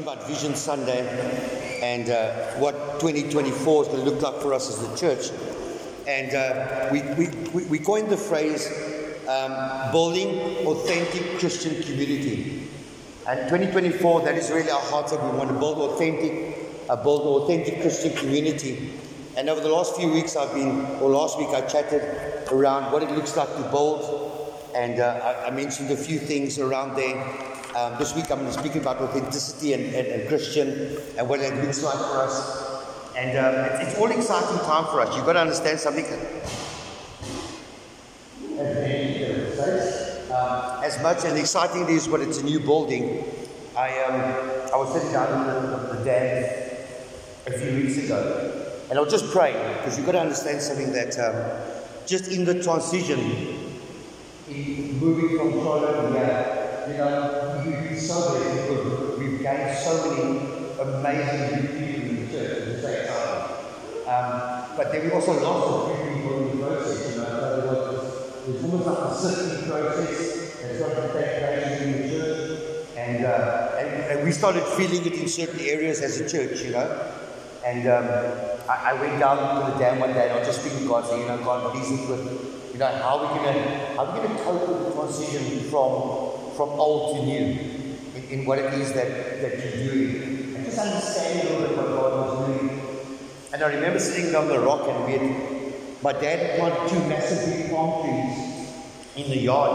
about Vision Sunday and uh, what 2024 is going to look like for us as the church. And uh, we, we, we- we coined the phrase um, building authentic Christian community. And 2024, that is really our heart that we want to build authentic, uh, build authentic Christian community. And over the last few weeks, I've been, or last week, I chatted around what it looks like to build, and uh, I, I mentioned a few things around there. Um, this week, I'm going to speak about authenticity and, and, and Christian and what it looks like for us. And um, it's, it's all exciting time for us. You've got to understand something. Um, as much and exciting it is, but it's a new building. I um, I was sitting down in the, the dam a few weeks ago, and I'll just pray because you've got to understand something that um, just in the transition, in moving from Charlotte to here, you know, so blessed because we've gained so many amazing new people in the church at the same time. Um, but then we also lost a few people in the process, you know, so there was, there's almost like a sifting process that's got to take place in the church. And, uh, and, and we started feeling it in certain areas as a church, you know. And um, I, I went down to the dam one day and I was just speaking to God, saying, you know, God, please with, you know, how are we gonna how are we gonna cope with the transition from from old to new in, in what it is that, that you're doing. And just understand a little bit what God was doing. And I remember sitting on the rock and we had, my dad planted two massive big palm trees in the yard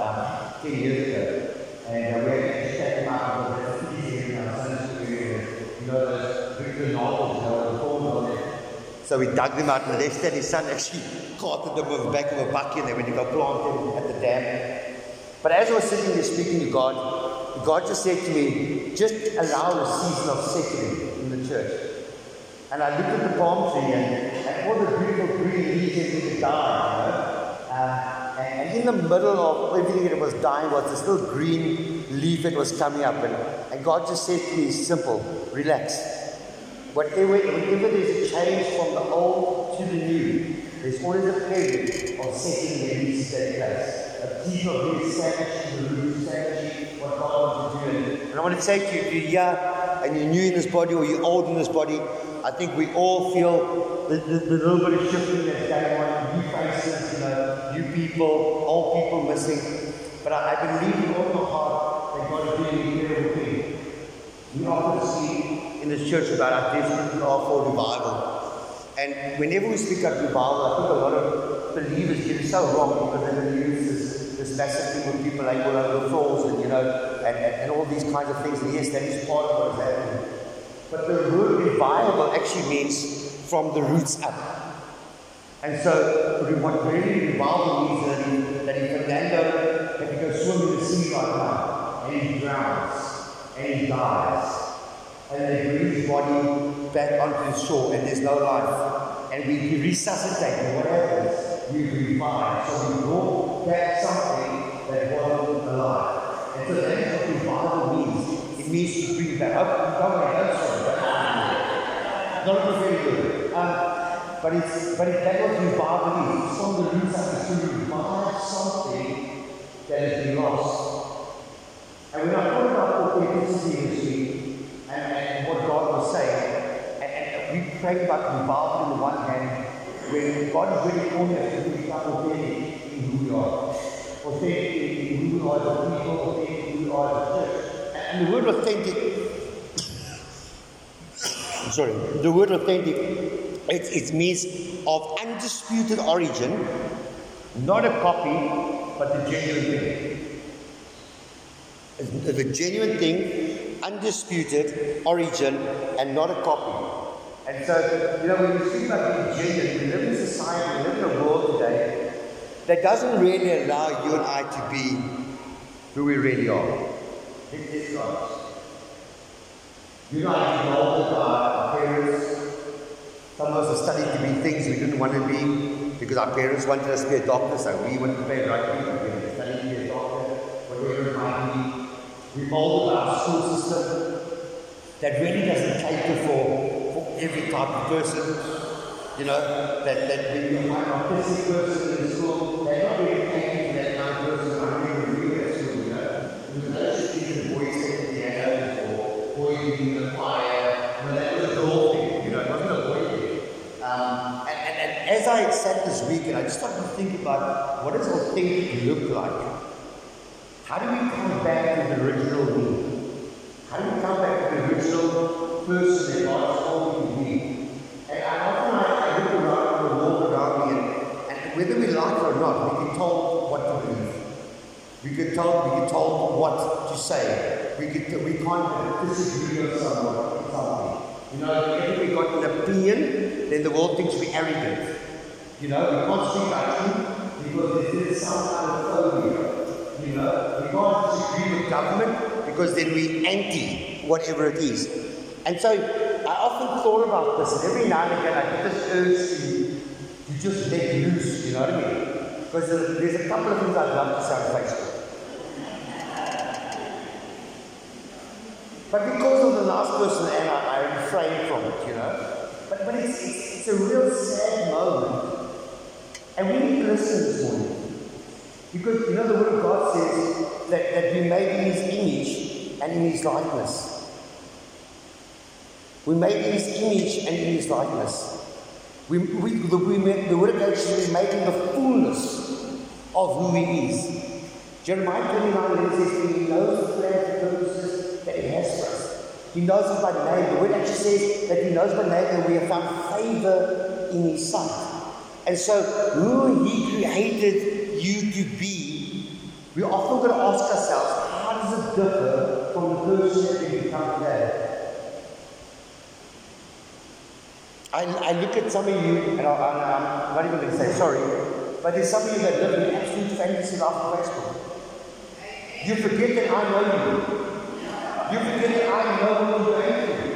um, 10 years ago. And uh, we had to take them out of the trees in our Sunday. You know, the. So we dug them out, and Lester and his son actually carted them with the back of a bucket, and they went to go plant them at the dam. But as I was sitting there speaking to God, God just said to me, just allow a season of settling in the church. And I looked at the palm tree and, and all the beautiful green leaves had die, you know. Uh, and, and in the middle of everything that was dying was this little green leaf that was coming up. And, and God just said to me, simple, relax. Whatever, whenever there's a change from the old to the new, there's always a period of setting the to take place. A. And I want to to you, if you're here and you're new in this body or you're old in this body, I think we all feel the, the, the little bit of shifting that's going on, new faces, you know, new people, old people missing. But I, I believe in all my heart that God is doing an incredible thing. We often see in this church about our desperate call for revival. And whenever we speak of revival, I think a lot of believers get it so wrong because they believe this, this massive thing with people like all over the floors and, you know, and, and, and all these kinds of things. And yes, that is part of what is happening. But the word revival actually means from the roots up. And so, what really revival means that in, that in Fernando, if you go swim in the sea right now, and he drowns, and he dies, and they bring his body back onto the shore, and there's no life, and we, we resuscitate, and what happens? We revive. So we brought back something that wasn't alive. And so that's what revival means. It means to bring back worry, don't sorry. Not very good. Um, but it's but it, that was revival is. It's from the roots up to revive something that has been lost. And when I thought about authenticity week and, and what God was saying, and, and we prayed about revival on the one hand, when God is really calling us to become authentic in. Authentic in who are a people, authentic in who are church. And the word authentic sorry, the word authentic, it, it means of undisputed origin, not a copy, but the genuine thing. The the genuine thing, undisputed origin, and not a copy. And so, you know, when we think about being genuine, we live in society, we live in a world today that doesn't really allow you and I to be who we really are. It is not. You know, I involved with our parents. Some of us have studied to be things we didn't want to be because our parents wanted us to be a doctor, so we wanted to play rugby, we wanted to be a doctor, whatever it might be. We molded our school system that really doesn't cater for, for every type of person. You know, that, that find an autistic person in school, I sat this week and I just started to think about what does authentic look like? How do we come back to the original me? How do we come back to the original person that God told me to be? And I often I, I look around and walk around me and, and whether we like it or not, we get told what to believe. We get told, we get told what to say. We get we can't disagree with someone. You know, if we got an opinion, then the world thinks we're arrogant. You know, we can't speak truth because there's some kind of phobia. You know, we can't disagree with government because then we anti whatever it is. And so I often thought about this, and every now and again I get this urge to, to just let loose, you know what I mean? Because there's a couple of things I'd love to say on Facebook. But because of the last person, and I, I refrain from it, you know. But, but it's, it's, it's a real sad moment. And we need to listen this morning. Because you know the Word of God says that, that we made in His image and in His likeness. We made in His image and in His likeness. We, we, the, we made, the Word of God says we made in the fullness of who He is. Jeremiah 29 says He knows the plans and purposes that He has for us. He knows us by name. The Word actually says that He knows by name and we have found favor in His sight. And so, who He created you to be, we often got to ask ourselves, how does it differ from the person that we become today? I, I look at some of you, and I, am not even going to say sorry, but there's some of you that live in absolute fantasy life on Facebook. You forget that I know you. You forget that I know you're going through.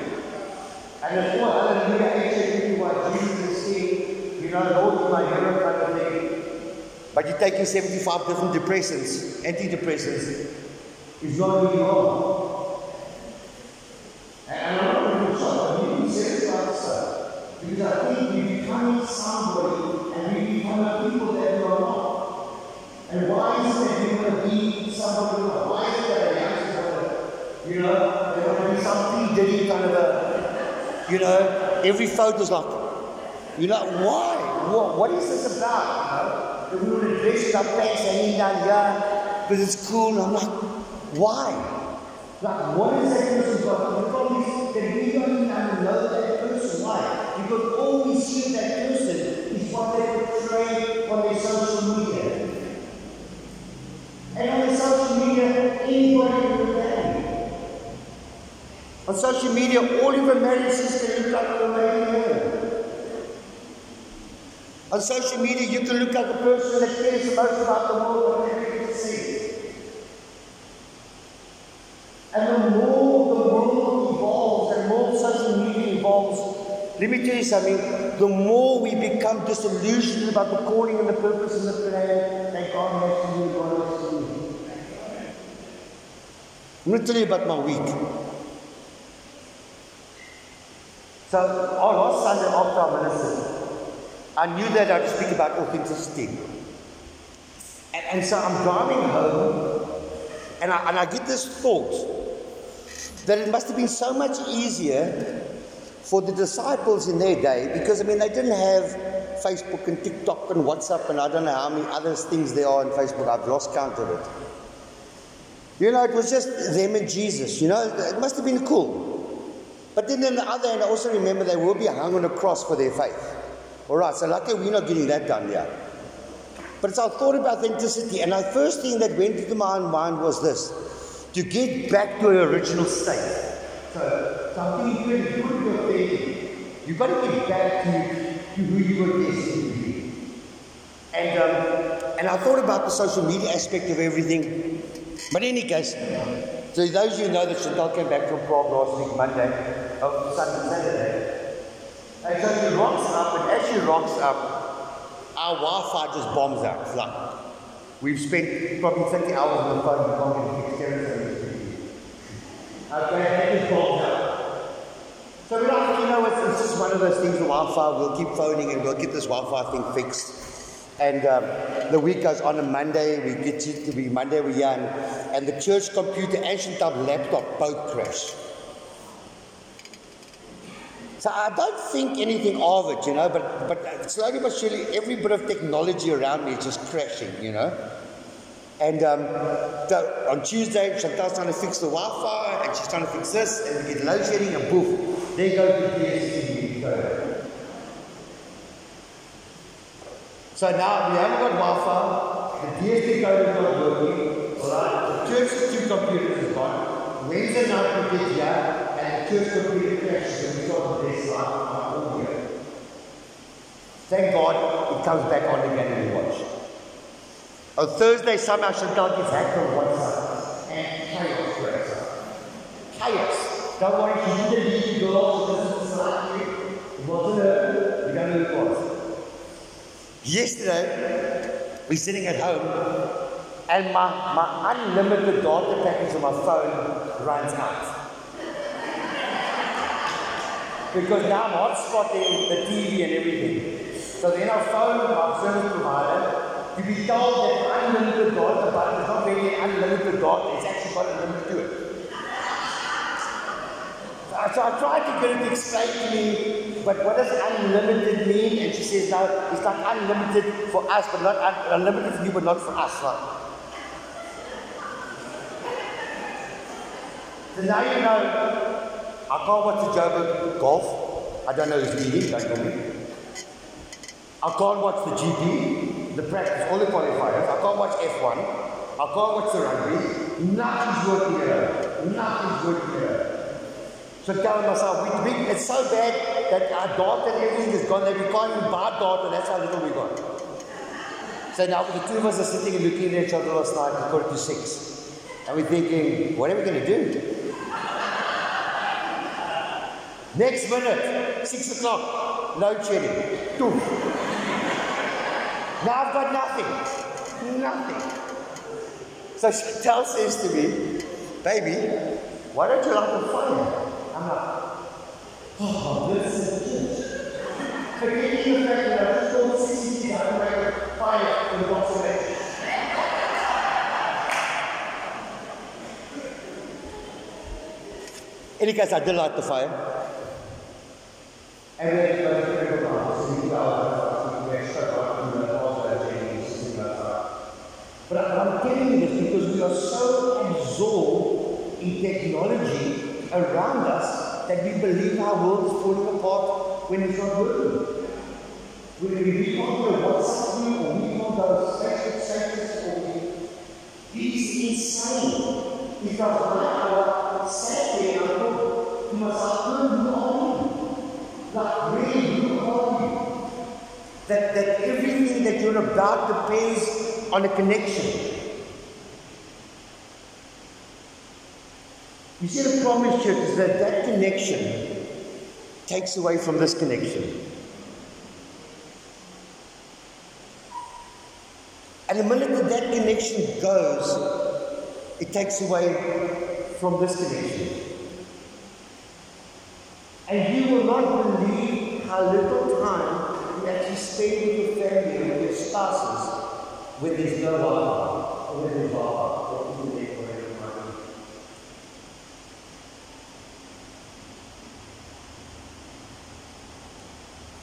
And hallelujah, H-A-P, what Jesus is saying, you know, Lord, my hero kind of thing. But you're taking 75 different depressants, antidepressants, it's not really wrong. And I'm not going to shock you, say about stuff. Because I think we become somebody and we become a people that we are not. And why is it that we want to be somebody else? Why is it that a youngster want to, you know, they want to be something Diddy kind of a, you know, every photo's like, you know, why? What, what is this about? You know? we want to dress up pants hanging down here because it's cool. I'm like, why? Like, what is that person got? The problem is that we don't even know that person. Why? Because all we see that person is what they portray on their social media. And on their social media, anybody can married. On social media, all of the married sisters look like a lady on social media, you can look at the person that cares the most about the world and everything to see. And the more the world evolves and more social media evolves, let me tell you something, the more we become disillusioned about the calling and the purpose and the plan that God has for you God has for you. I'm going to tell you about my week. So, on last Sunday after our ministry, I knew that I'd speak about authenticity. And, and so I'm driving home, and I, and I get this thought that it must have been so much easier for the disciples in their day because, I mean, they didn't have Facebook and TikTok and WhatsApp and I don't know how many other things there are on Facebook. I've lost count of it. You know, it was just them and Jesus. You know, it must have been cool. But then on the other hand, I also remember they will be hung on a cross for their faith. All right, so luckily we're not getting that done yet. But so I thought about authenticity, and the first thing that went into my mind was this to get back to your original state. So, something really good your thinking. You've got to get back to, to who you were destined to be. And, um, and I thought about the social media aspect of everything. But in any case, so those of you know that Chantal came back from Prague last week, Monday, of Sunday, Saturday. And so she rocks up, and as she rocks up, our Wi-Fi just bombs out. It's like we've spent probably 30 hours on the phone, we can't get Okay, it just bombs out. So we're like, you know, it's, it's just one of those things, the Wi-Fi, we'll keep phoning and we'll get this Wi-Fi thing fixed. And um, the week goes on a Monday, we get to be Monday, we're young, and the church computer and Chantal laptop both crash. So I don't think anything of it, you know, but, but slowly but surely, every bit of technology around me is just crashing, you know. And um, so on Tuesday, Chantal's trying to fix the Wi-Fi, and she's trying to fix this, and we get load shedding, and poof, there goes the DSTV. So now we haven't got Wi-Fi, the DSTV code is not working, all right? The church's two computers is gone. Wednesday night we get here, the the best light on our audio. Thank God it comes back on again and we watch. On Thursday, somehow Chantal gets hacked on WhatsApp and chaos breaks out. Chaos. Don't worry, she didn't leave girls, it doesn't dislike you. It wasn't her, don't know who. Yesterday, we're sitting at home and my, my unlimited data package on my phone runs out. Because now I'm hotspotting the TV and everything. So then our phone, our service provider, to be told that unlimited data, but it's not really unlimited data, it's actually got a limit to it. So I, so I tried to get her to explain to me, but what does unlimited mean? And she says, no, it's not unlimited for us, but not un- unlimited for you, but not for us. Right? So now you know, I can't watch the Joburg golf. I don't know who's leading, don't tell can't watch the GP, the practice, all the qualifiers. I can't watch F1. I can't watch the rugby. Nothing's working here. Nothing's working here. So telling myself, we, we, it's so bad that our data and everything is gone that we can't even buy data. That's how little we got. So now the two of us are sitting and looking at each other last night at quarter to six. And we're thinking, what are we going to do? Next minute, six o'clock, load shedding. Doof. Now I've got nothing. Nothing. So Chantal says to me, baby, why don't you light a fire? I'm like, oh, this is church. Forgetting the fact that I just told 60 people how to make a fire in the box of eggs. Any case, I did light the fire. But I'm this because we are so absorbed in technology around us that we believe our world is falling apart when it's not working. We can't go WhatsApp group or we can't go sacred status or it's insane. Because when I That, that everything that you're about depends on a connection. You see, the problem is, church, is that that connection takes away from this connection. And the minute that that connection goes, it takes away from this connection. And you will not believe how little time spend with your family with your spouses when there's no Wi-Fi or when there's or internet or anything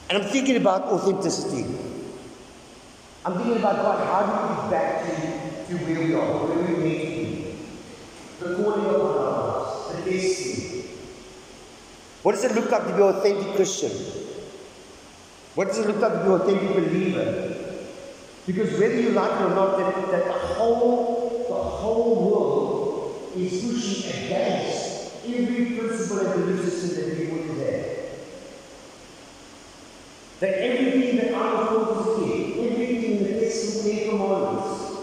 And I'm thinking about authenticity. I'm thinking about God, how do we get back to, to where we are, where we need to be? The calling of our lives, the destiny. What does it look like to be an authentic Christian? What does it look like to be authentic believer? Because whether you like it or not, that, that the whole the whole world is pushing against every principle and belief system that we put today. That everything that I our focus is, everything in the text of the commandments,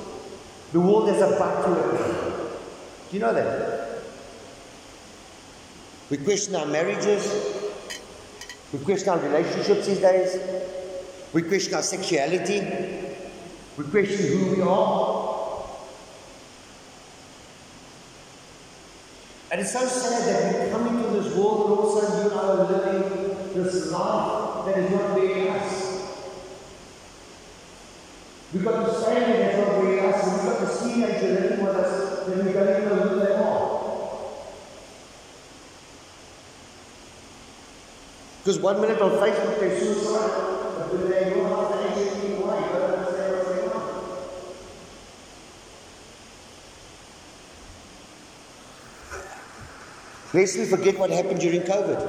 the world has a back to it. Do you know that? We question our marriages. We question our relationships these days. We question our sexuality. We question who we are. And it's so sad that we come into this world and all of a sudden you are living this life that is not really us. We've got this family that's not really us, and we've got this teenager living with us that we don't even know who they are. Because one minute on Facebook they're but they you don't understand what's going on. Lest we forget what happened during COVID.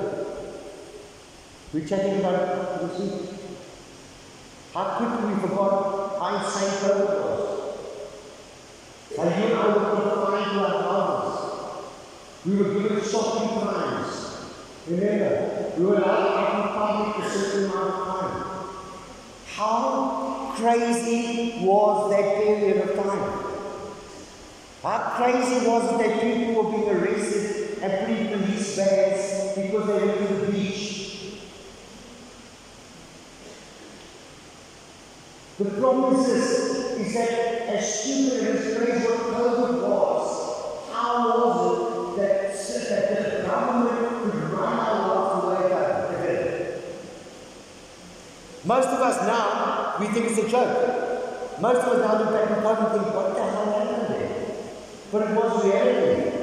We're chatting about it. How quickly we forgot how insane COVID was. And and I were confined to our houses. We were given shocking times. Remember, we were out a certain amount of time. How crazy was that period of time? How crazy was it that people were being arrested and put in police vans because they went to the beach? The problem is is that as stupid and as crazy COVID was, how was it that, that the government could run our lives the way that did? Most of us now, we think it's a joke. Most of us now look back on COVID and think, what the hell happened there? But it was reality.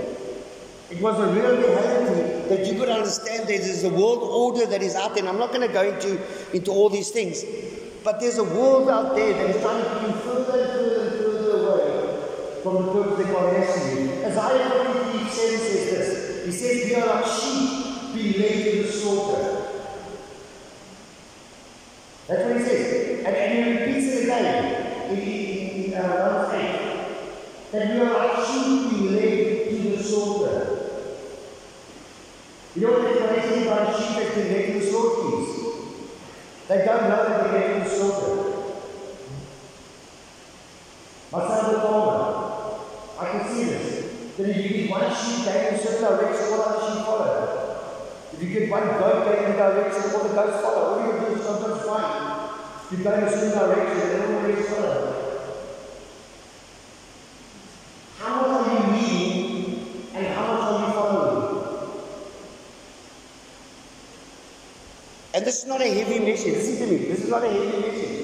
It was a real reality that you could understand that there's a world order that is out there. And I'm not going to go into, into all these things. But there's a world out there that is trying to pull further and further and further away from the purpose that God has for you. Isaiah 43 says this. He says, We are like sheep being led to the slaughter. That's what he says. And, and he repeats it in uh, 1 8. That we are like sheep being led to the slaughter. You know what the crazy about sheep that's been to the is? They don't know that they're getting slaughtered. My son the farmer. I can see this. That if you get one sheep going in a certain direction, follow. If you get one goat going in a direction, all the goats follow. All you do is sometimes find. You go in a certain direction, and the rest. How much are you reading and how much are you following? And this is not a heavy message. Listen to me. This is not a heavy message.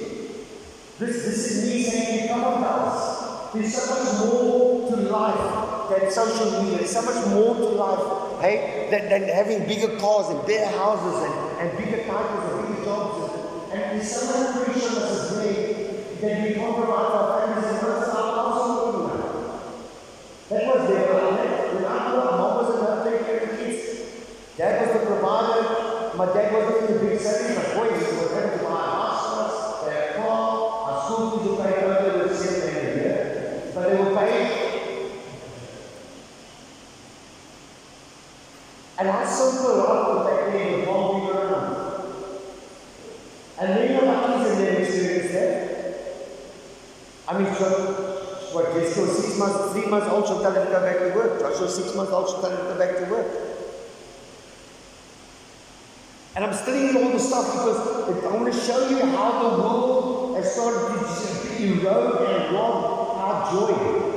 This, this is me saying, come on, guys. There's so much more to life than social media. There's so much more to life, hey, than, than having bigger cars and bigger houses and, and bigger titles and bigger jobs. And, and there's so much pressure on us as men that we compromise our families and what's our household now. That was their life. When I grew up, mom was enough to take care of the kids. Dad was the provider. My dad wasn't in the big city, but boy, he was able to buy had a car, our school fees were paid they were seven a year. But they were paid. And I circled around with that day with one people around. And many of our kids in their experience that. I mean, so, what, Jessica was six months, three months old, she'll tell her to go back to work. Joshua six months old, she'll tell her to go back to work. And I'm studying all this stuff because I want to show you how the world has started to erode and rob our joy.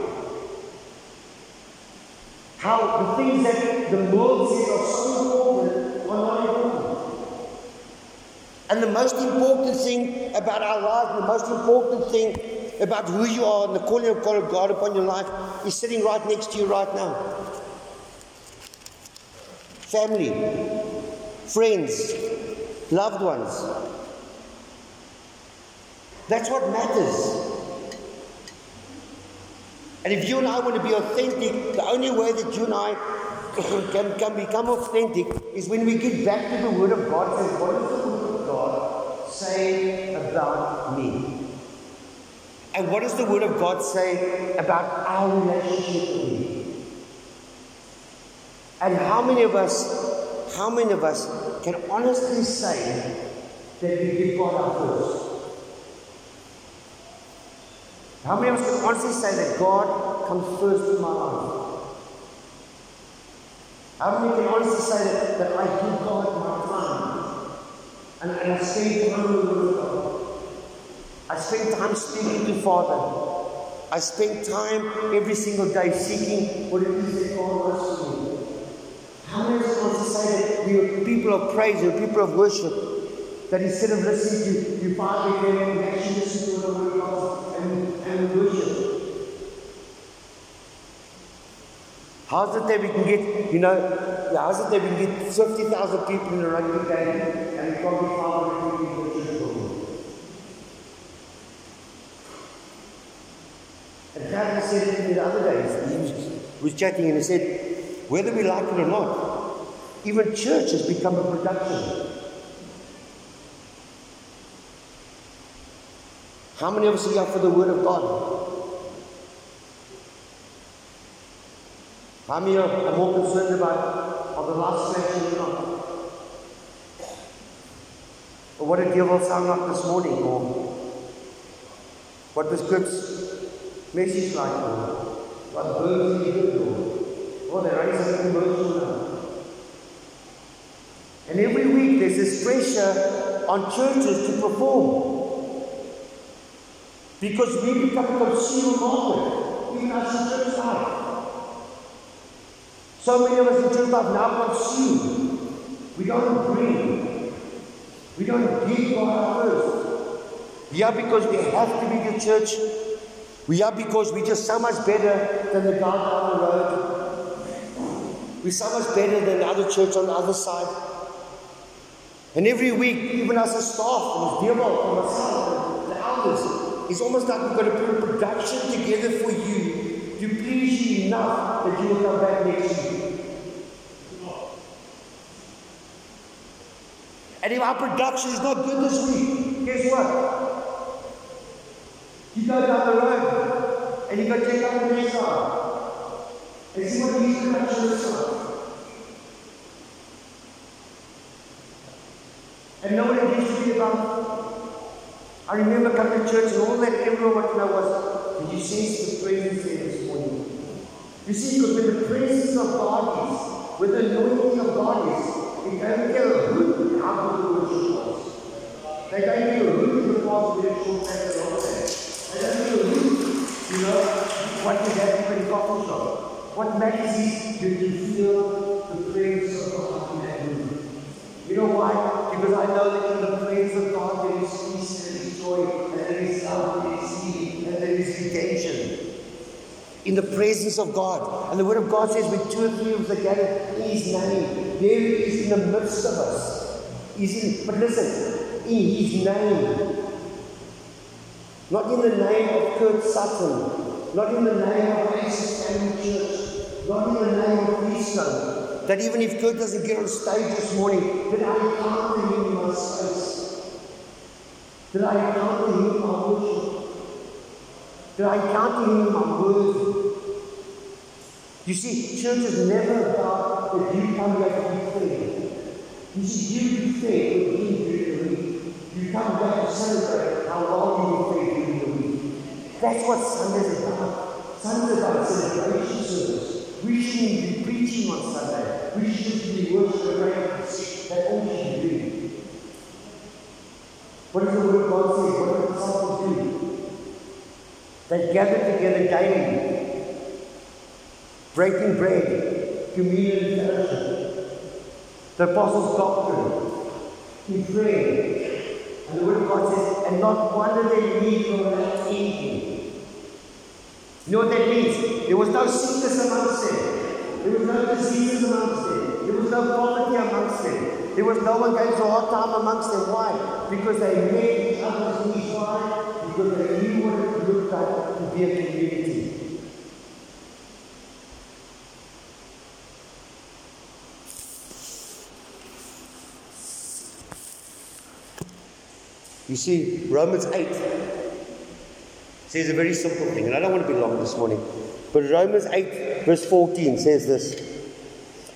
How the things that the world says are so important are not important. And the most important thing about our lives, the most important thing about who you are and the calling of God upon your life is sitting right next to you right now. Family friends, loved ones. That's what matters. And if you and I want to be authentic, the only way that you and I can, can become authentic is when we get back to the Word of God and what does the Word of God say about me? And what does the Word of God say about our relationship with Him? And how many of us how many of us can honestly say that we give God our first? How many of us can honestly say that God comes first in my life? How many can honestly say that, that I give God my time and, and I spend time with God? I spend time speaking to Father. I spend time every single day seeking what it is that God wants from me. How many want to say that we are people of praise, we are people of worship? That instead of listening to you find again, we actually listen to the word of God and, and worship. How's it that we can get, you know, how's it that we can get 50,000 people in a rugby game and get 500 people in the it to me the other day. He was, was chatting and he said, whether we like it or not, even church has become a production. How many of us are here for the Word of God? How many are more concerned about the last section or not? Or what did Gilville sound like this morning? Or what was Kurt's message like? Or what he heard? Or oh, they raise up emotion now. And every week there's this pressure on churches to perform. Because we become consumer market, even as a church life. So many of us in church life now consume. We don't bring. We don't give God first. We are because we have to be the church. We are because we're just so much better than the guy down the road. We're so much better than the other church on the other side. And every week, even as a staff, and Dearborn, and myself, the elders, it's almost like we've got to put a production together for you to please you enough that you will come back next week. And if our production is not good this week, guess what? You go down the road and you go check out the next side and see what the news production looks like. And nobody gives to be about I remember coming to church and all that everyone wanted to know was, did you sense the presence there this morning? You see, because when the presence of God is, with the anointing of God is, it doesn't get a root how the worship was. They don't get a root because we have get a root, you know, what you have in coffee shop. What magazines did you feel the praise of God in that room? You know why? Because I know that in the praise of God there is peace there is joy and there is love and there is healing and there is redemption in the presence of God. And the Word of God says, when two or three of us gathered in His name, there He is in the midst of us. He's in, but listen, in His name. Not in the name of Kurt Sutton, not in the name of Oasis Family Church, not in the name of Keystone. That even if Kurt doesn't get on stage this morning, that I encounter him in my space. That I encounter him in my worship. That I encounter him in my word. You see, church is never about that you come back to be fed. You see, you be fed with him. You come back to celebrate how long you were fed during the week. That's what Sunday's about. Sunday's about celebration service. We shouldn't be preaching on Sunday. We should be worshiping around. That's all we should do. What does the Word of God say? What do the disciples do? They gather together daily breaking bread, communion fellowship, the apostles' doctrine, in prayer. And the Word of God says, and not one of them need for that anything. You know what that means? There was no sickness amongst them. There was no diseases amongst them. There was no poverty amongst them. There was no one going through a hard time amongst them. Why? Because they made each other's needs. Why? Because they knew what it looked like to be a community. You see, Romans 8 says a very simple thing, and I don't want to be long this morning, but Romans 8, verse 14 says this.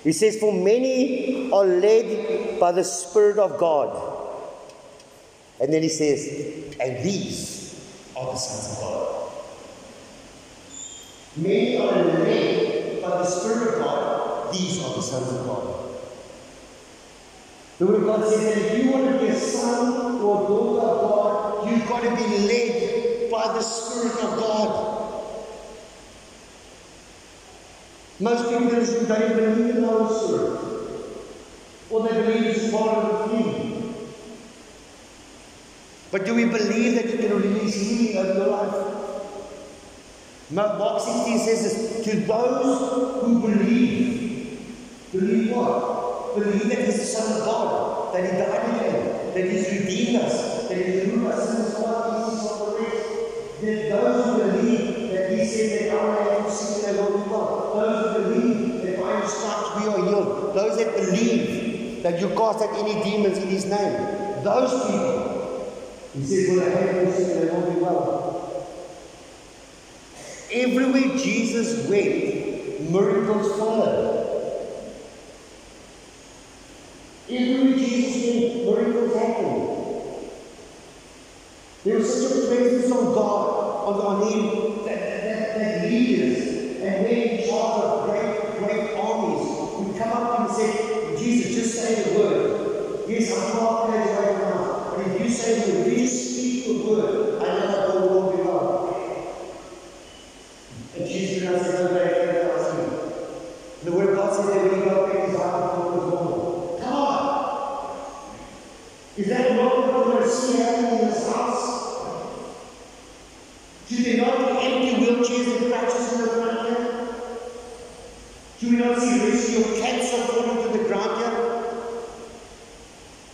He says, For many are led by the Spirit of God. And then he says, And these are the sons of God. Many are led by the Spirit of God. These are the sons of God. The Word of God says that if you want to be a son or daughter of God, you've got to be led by the Spirit of God. Most people don't believe in the Holy Spirit. Or they believe it's part of the thing. But do we believe that you can release healing over your life? Mark 16 says this to those who believe. Believe what? Believe that He's the Son of God, that He died again, that He's redeemed us, that He's removed us all these of the rest. That those who believe that He said that name is sick and they will be well. Those who believe that by His stripes we are healed. Those that believe that you cast out any demons in His name. Those people. He said, Will have sick and they will be well. Everywhere Jesus went, miracles followed. Everywhere Jesus went, miracles happened. There was such a presence of God on, on him that, that, that leaders and men in of great, great armies would come up and say, Jesus, just say the word. Yes, I'm 12 days away from now. But if you say the word, you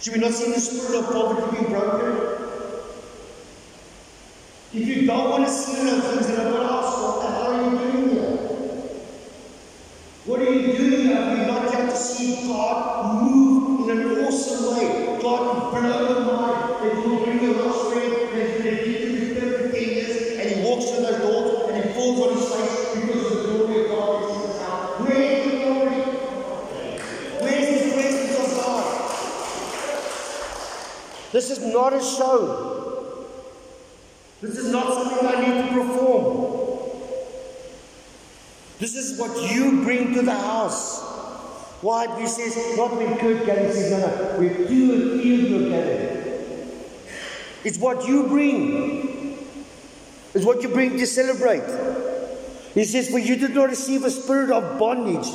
Should we not see the spirit of poverty being broken? If you don't want to see those things, then I'm Why? He says, not when Kurt gathers, he says, no, no, two or you are gathered. It's what you bring. It's what you bring to celebrate. He says, For you did not receive a spirit of bondage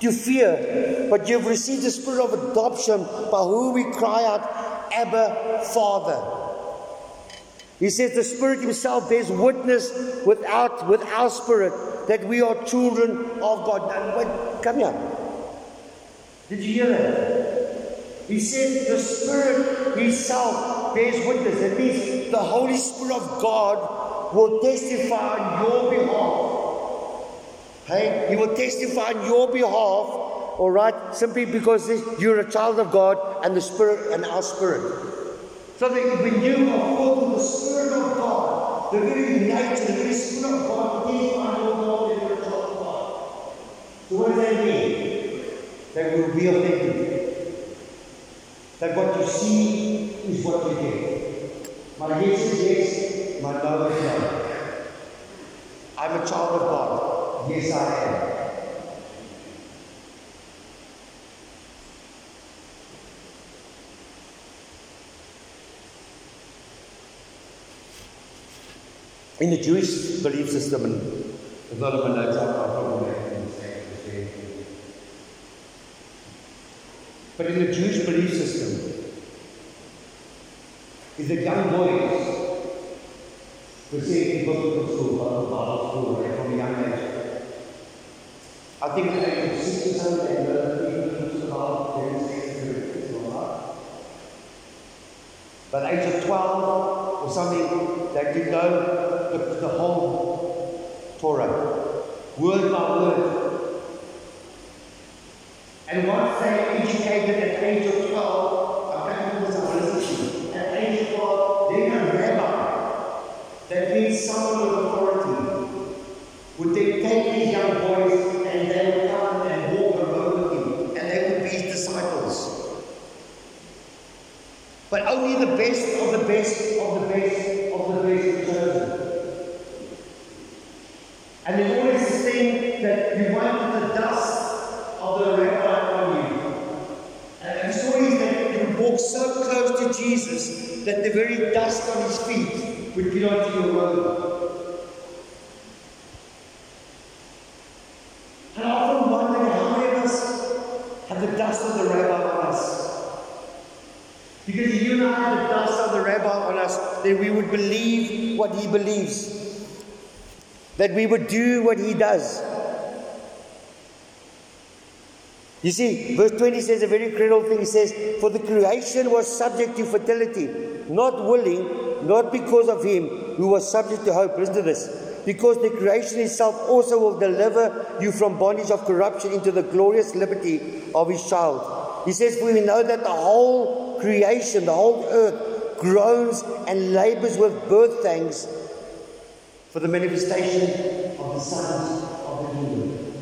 to fear, but you have received the spirit of adoption by whom we cry out, Abba, Father. He says the Spirit Himself bears witness without with our spirit that we are children of God. Now, wait, come here. Did you hear that? He said, the Spirit Himself bears witness. That means the Holy Spirit of God will testify on your behalf. Hey, He will testify on your behalf, all right, simply because you're a child of God and the Spirit and our Spirit. So that when you are filled with the Spirit of God, the very nature, the very Spirit of God behalf that you're a child of God. So what does that mean? That will be authentic. That what you see is what you get. My yes is yes, my no is no. I'm a child of God. Yes, I am. In the Jewish belief system, and development notes I'll probably make a mistake to say. But in the Jewish belief system, is that young boys were saying in biblical school, Bible Bible school, right, from a young age. I think at the age of six or seven, they learned even to about ten, six, seven, By the age of 12 or something, they could know the, the whole Torah, word by word. And once they are educated at the age of 12, I can't remember what I listened to, at age of 12, then a rabbi, that means someone with authority, would they take these young boys and they would come and walk road with him, and they would be his disciples. But only the best of the best he believes, that we would do what he does. You see, verse 20 says a very critical thing. He says, For the creation was subject to fertility, not willing, not because of him who was subject to hope. Listen to this. Because the creation itself also will deliver you from bondage of corruption into the glorious liberty of his child. He says, For we know that the whole creation, the whole earth, groans and labors with birth pangs for the manifestation of the sons of the kingdom.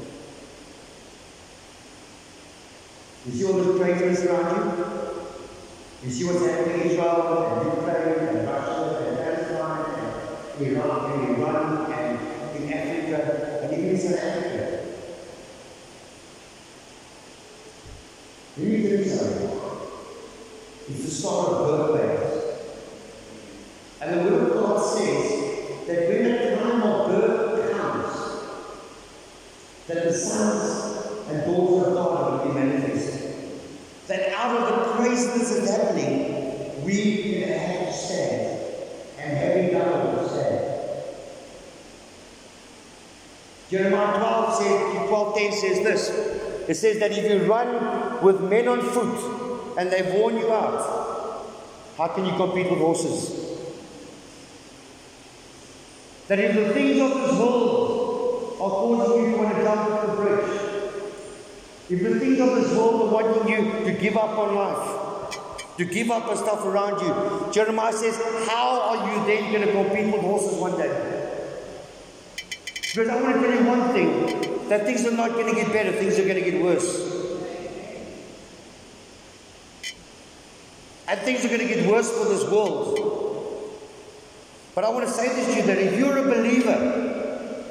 You see all the craziness around you? You see what's happening in Israel and Ukraine and Russia and Palestine and Iraq and Iran and in Africa and even in South Africa. Me tell you something. It's the start of birth. And the Word of God says that when the time of birth comes, that the sons and daughters of God will be manifested that out of the craziness that's happening, we can have to stand. And having done will stand. Jeremiah 12 says, 12 10 says this. It says that if you run with men on foot and they warn you out, how can you compete with horses? That if the things of this world are causing you to want to jump the bridge, if the things of this world are wanting you to give up on life, to give up on stuff around you, Jeremiah says, How are you then going to compete with horses one day? Because I want to tell you one thing that things are not going to get better, things are going to get worse. And things are going to get worse for this world. But I want to say this to you that if you're a believer,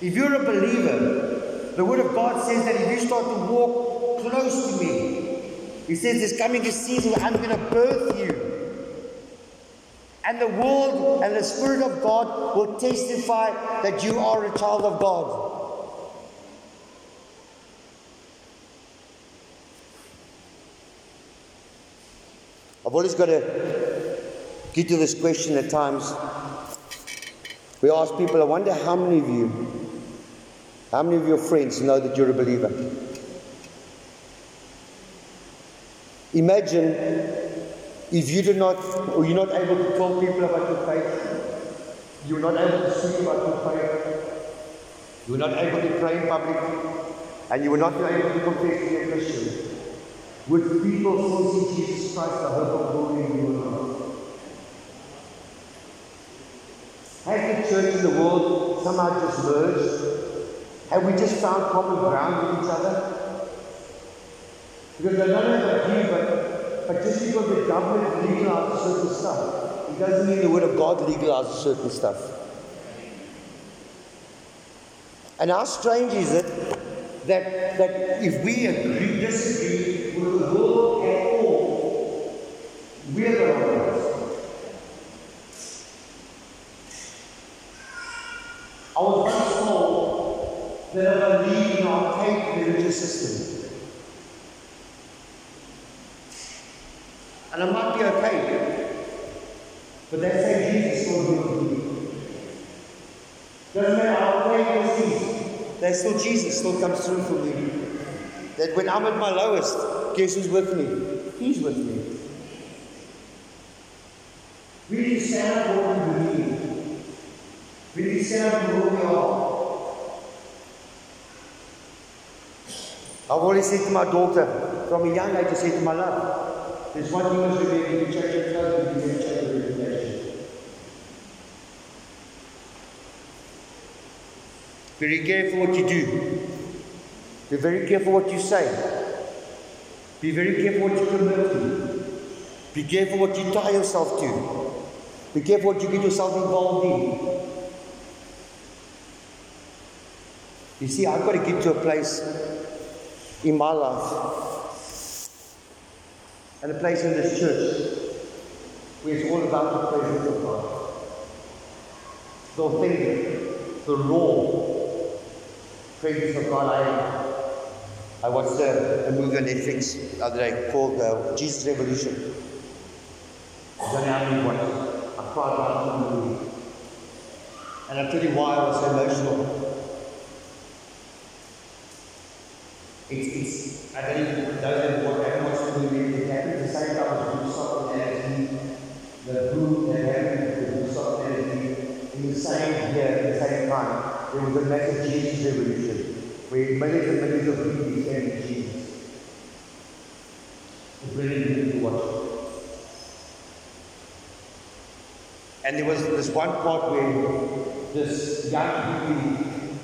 if you're a believer, the Word of God says that if you start to walk close to me, He says there's coming a season where I'm going to birth you. And the world and the Spirit of God will testify that you are a child of God. I've always got to get to this question at times. We ask people, I wonder how many of you how many of your friends know that you're a believer? Imagine if you did not, or you're not able to tell people about your faith, you're not able to speak about your faith, you're not able to pray in public, and you were not able to confess to your Christian. Would people still see Jesus Christ, the hope of glory in your life? Has the church in the world somehow just merged have we just found common ground with each other? Because I don't know about you, but, but just because the government legalizes certain stuff, it doesn't mean the Word of God legalizes certain stuff. And how strange is it that, that if we agree, disagree with the world at all, we're the wrong ones. I was once told that are believing in archaic religious system. And I might be okay, but they say Jesus still good me. Doesn't matter how archaic this is, there's still Jesus still comes through for me. That when I'm at my lowest, guess who's with me? He's with me. We need stand up for what we believe. We for who we are. I've always said to my daughter, from a young age, I said to my love, there's one thing must remember, you change your clothes, you change your reputation. Careful what you do. Be very careful what you say. Be very careful what you commit to. Be careful what you tie yourself to. Be careful what you get yourself involved in. You see, I've got to get to a place in my life and a place in this church where it's all about the presence of God. The authentic, the raw presence of God. I, I watched a, movie on Netflix the other day called uh, Jesus Revolution. I don't know how many watched I cried about the movie. And I'll tell you why I was so emotional. It's, it's I don't even know that what haven't watched the movie. It happened the same time as Woodstock and the boom that happened with Woodstock and in the same year, at the same time, there was a massive Jesus revolution where millions and millions of people became Jesus. It's really good to watch. And there was this one part where this young people,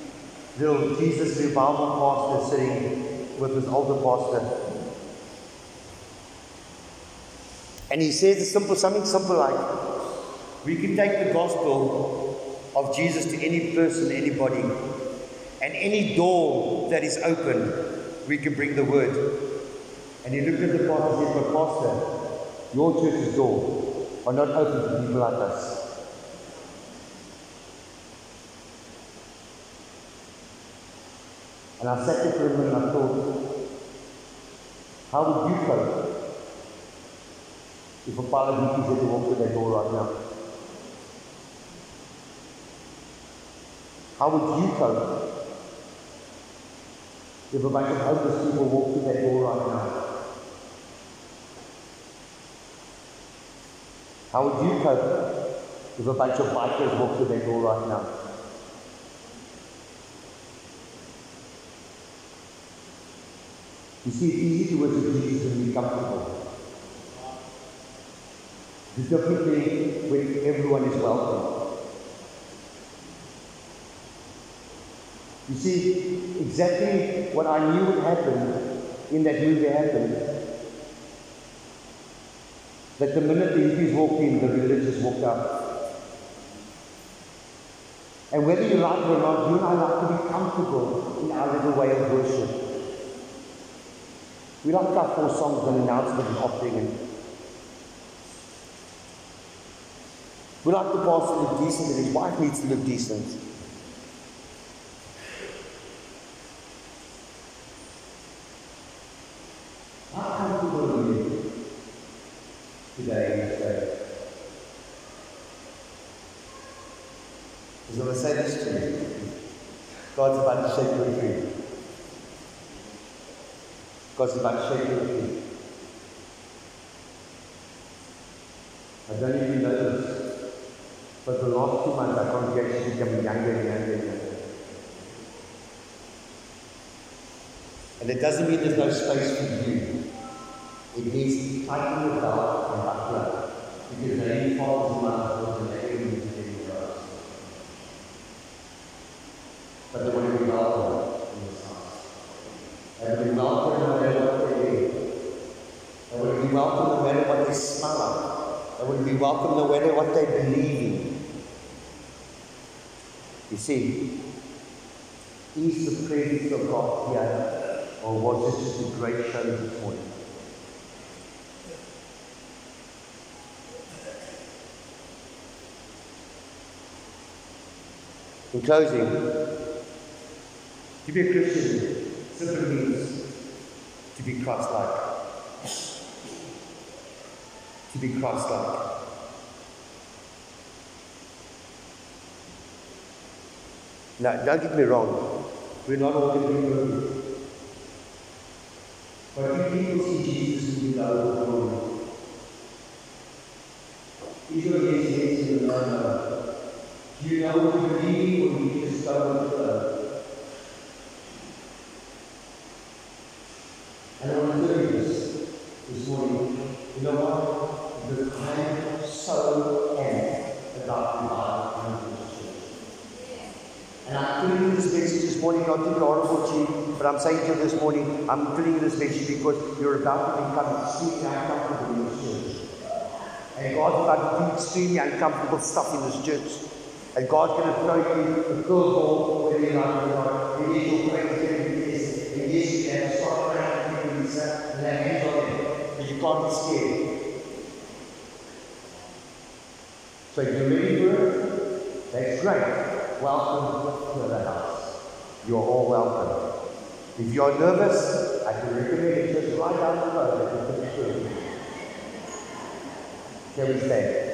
little Jesus revival pastor sitting with this older pastor. And he says a simple, something simple like, we can take the gospel of Jesus to any person, anybody, and any door that is open, we can bring the word. And he looked at the pastor and said, But pastor, your church's door are not open to people like us. And I sat there for a minute and I thought, how would you cope if a pile of had to walk through that door right now? How would you cope if a bunch of homeless people walked through that door right now? How would you cope if a bunch of bikers walked through that door right now? You see, it's easy to worship Jesus and be comfortable. The different thing when everyone is welcome. You see, exactly what I knew would happen in that movie happened. That the minute the hippies walked in, the religious walked out. And whether you like it or not, you and I like to be comfortable in our little way of worship. We like our four songs and an announcement and offering and we like the pastor to look decent and his wife needs to look decent. How comfortable are you today in faith? Because when I say this to you, God's about to shake your free. God's about to shake your feet. I don't even if you this, but the last two months our congregation becoming younger and younger and younger. And it doesn't mean there's no space for you. It means tighten your belt and buckle up. Because they fathers and mothers and they need to do But they want to be welcome in this house. They want to be welcome no matter what they do. They want to be welcome no matter what they smell like. They to be welcome no matter what they believe in. You see, is the presence of God here, or was it just a great show this morning? In closing, to be a Christian simply means to be Christ like. To be Christ like. Now, don't get me wrong, we're not all going to be perfect. But if people see Jesus in you, love the world. Is your yes, yes, and no, no. Do you know what you believe or you just go with the flow? And I want to tell you this this morning. You know what? Because I so am about revival in this church. And I'm putting this message this morning not to be horrible to you, but I'm saying to you this morning, I'm putting you this message because you're about to become extremely uncomfortable in this church. And God's about to do extremely uncomfortable stuff in this church. And God's going to throw you a curveball whether you like it not. And yes, you'll pray Him, yes. And yes, you can start praying to Him and lay hands on Him. But you can't be scared. So if you're ready for it, that's great. Welcome to the house. You're all welcome. If you're nervous, I can recommend you just lie down the road and you can Shall we stand?